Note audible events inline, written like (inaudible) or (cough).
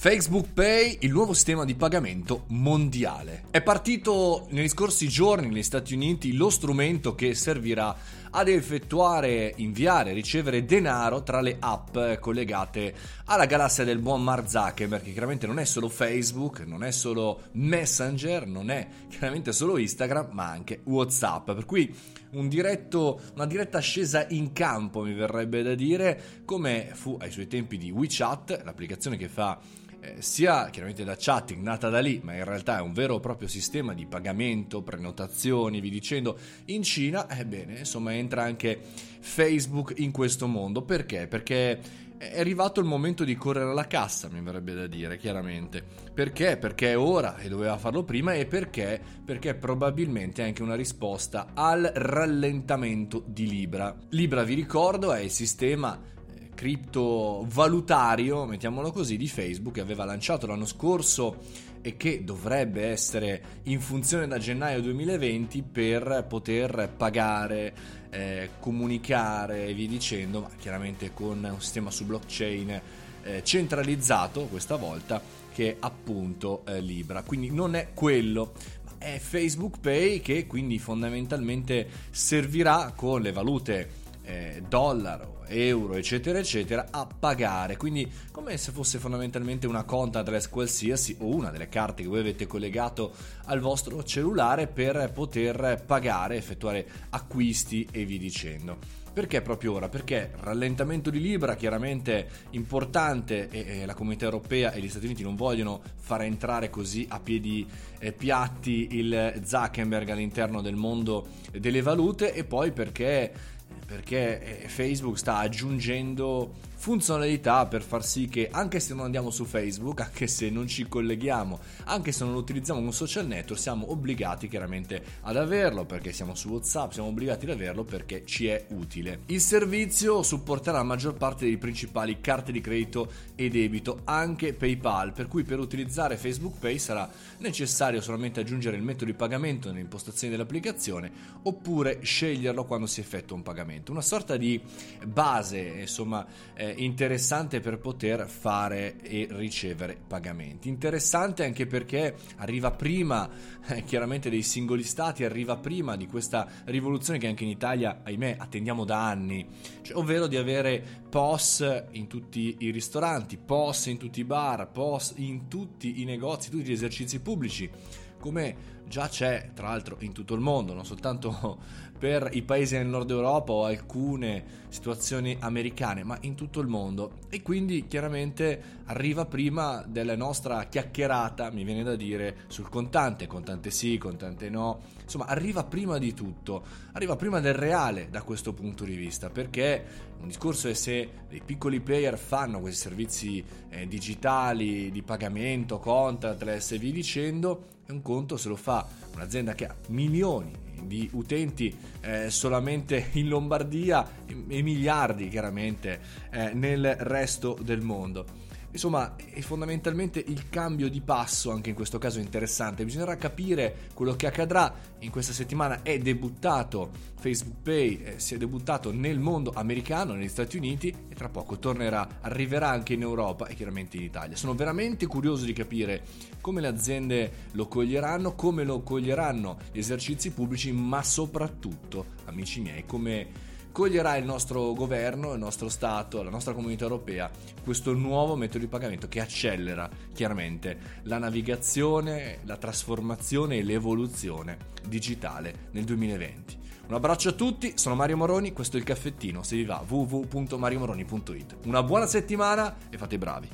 Facebook Pay, il nuovo sistema di pagamento mondiale. È partito negli scorsi giorni negli Stati Uniti lo strumento che servirà ad effettuare, inviare, ricevere denaro tra le app collegate alla galassia del buon Mark Zuckerberg, che chiaramente non è solo Facebook, non è solo Messenger, non è chiaramente solo Instagram, ma anche WhatsApp. Per cui un diretto, una diretta scesa in campo, mi verrebbe da dire, come fu ai suoi tempi di WeChat, l'applicazione che fa eh, sia chiaramente la chatting nata da lì, ma in realtà è un vero e proprio sistema di pagamento, prenotazioni, vi dicendo, in Cina, ebbene, insomma, entra anche Facebook in questo mondo. Perché? Perché è arrivato il momento di correre alla cassa, mi verrebbe da dire, chiaramente. Perché? Perché è ora e doveva farlo prima e perché? Perché probabilmente è anche una risposta al rallentamento di Libra. Libra, vi ricordo, è il sistema criptovalutario, mettiamolo così, di Facebook che aveva lanciato l'anno scorso e che dovrebbe essere in funzione da gennaio 2020 per poter pagare, eh, comunicare e via dicendo, ma chiaramente con un sistema su blockchain eh, centralizzato questa volta che è appunto eh, Libra. Quindi non è quello, è Facebook Pay che quindi fondamentalmente servirà con le valute eh, dollaro, euro, eccetera, eccetera, a pagare. Quindi, come se fosse fondamentalmente una conta address qualsiasi o una delle carte che voi avete collegato al vostro cellulare per poter pagare, effettuare acquisti e via dicendo. Perché proprio ora? Perché rallentamento di Libra chiaramente importante e, e, la comunità europea e gli Stati Uniti non vogliono far entrare così a piedi eh, piatti il Zuckerberg all'interno del mondo delle valute e poi perché perché eh, Facebook sta aggiungendo funzionalità per far sì che anche se non andiamo su Facebook, (laughs) anche se non ci colleghiamo, anche se non utilizziamo un social network, siamo obbligati chiaramente ad averlo perché siamo su WhatsApp, siamo obbligati ad averlo perché ci è utile. Il servizio supporterà la maggior parte delle principali carte di credito e debito, anche PayPal, per cui per utilizzare Facebook Pay sarà necessario solamente aggiungere il metodo di pagamento nelle impostazioni dell'applicazione oppure sceglierlo quando si effettua un pagamento. Una sorta di base, insomma, eh, interessante per poter fare e ricevere pagamenti. Interessante anche perché arriva prima, eh, chiaramente, dei singoli stati, arriva prima di questa rivoluzione che anche in Italia, ahimè, attendiamo da anni, cioè, ovvero di avere POS in tutti i ristoranti, POS in tutti i bar, POS in tutti i negozi, tutti gli esercizi pubblici come già c'è tra l'altro in tutto il mondo, non soltanto (laughs) per i paesi del nord Europa o alcune situazioni americane, ma in tutto il mondo. E quindi chiaramente arriva prima della nostra chiacchierata, mi viene da dire, sul contante, contante sì, contante no, insomma arriva prima di tutto, arriva prima del reale da questo punto di vista, perché un discorso è se dei piccoli player fanno questi servizi eh, digitali di pagamento, contactless e via dicendo, è un conto se lo fa un'azienda che ha milioni di utenti eh, solamente in Lombardia e, miliardi chiaramente eh, nel resto del mondo. Insomma, è fondamentalmente il cambio di passo, anche in questo caso interessante. Bisognerà capire quello che accadrà. In questa settimana è debuttato Facebook Pay, eh, si è debuttato nel mondo americano, negli Stati Uniti e tra poco tornerà, arriverà anche in Europa e chiaramente in Italia. Sono veramente curioso di capire come le aziende lo coglieranno, come lo coglieranno gli esercizi pubblici, ma soprattutto, amici miei, come coglierà il nostro governo, il nostro Stato, la nostra comunità europea questo nuovo metodo di pagamento che accelera chiaramente la navigazione, la trasformazione e l'evoluzione digitale nel 2020. Un abbraccio a tutti, sono Mario Moroni, questo è il caffettino, se vi va www.mariomoroni.it. Una buona settimana e fate i bravi.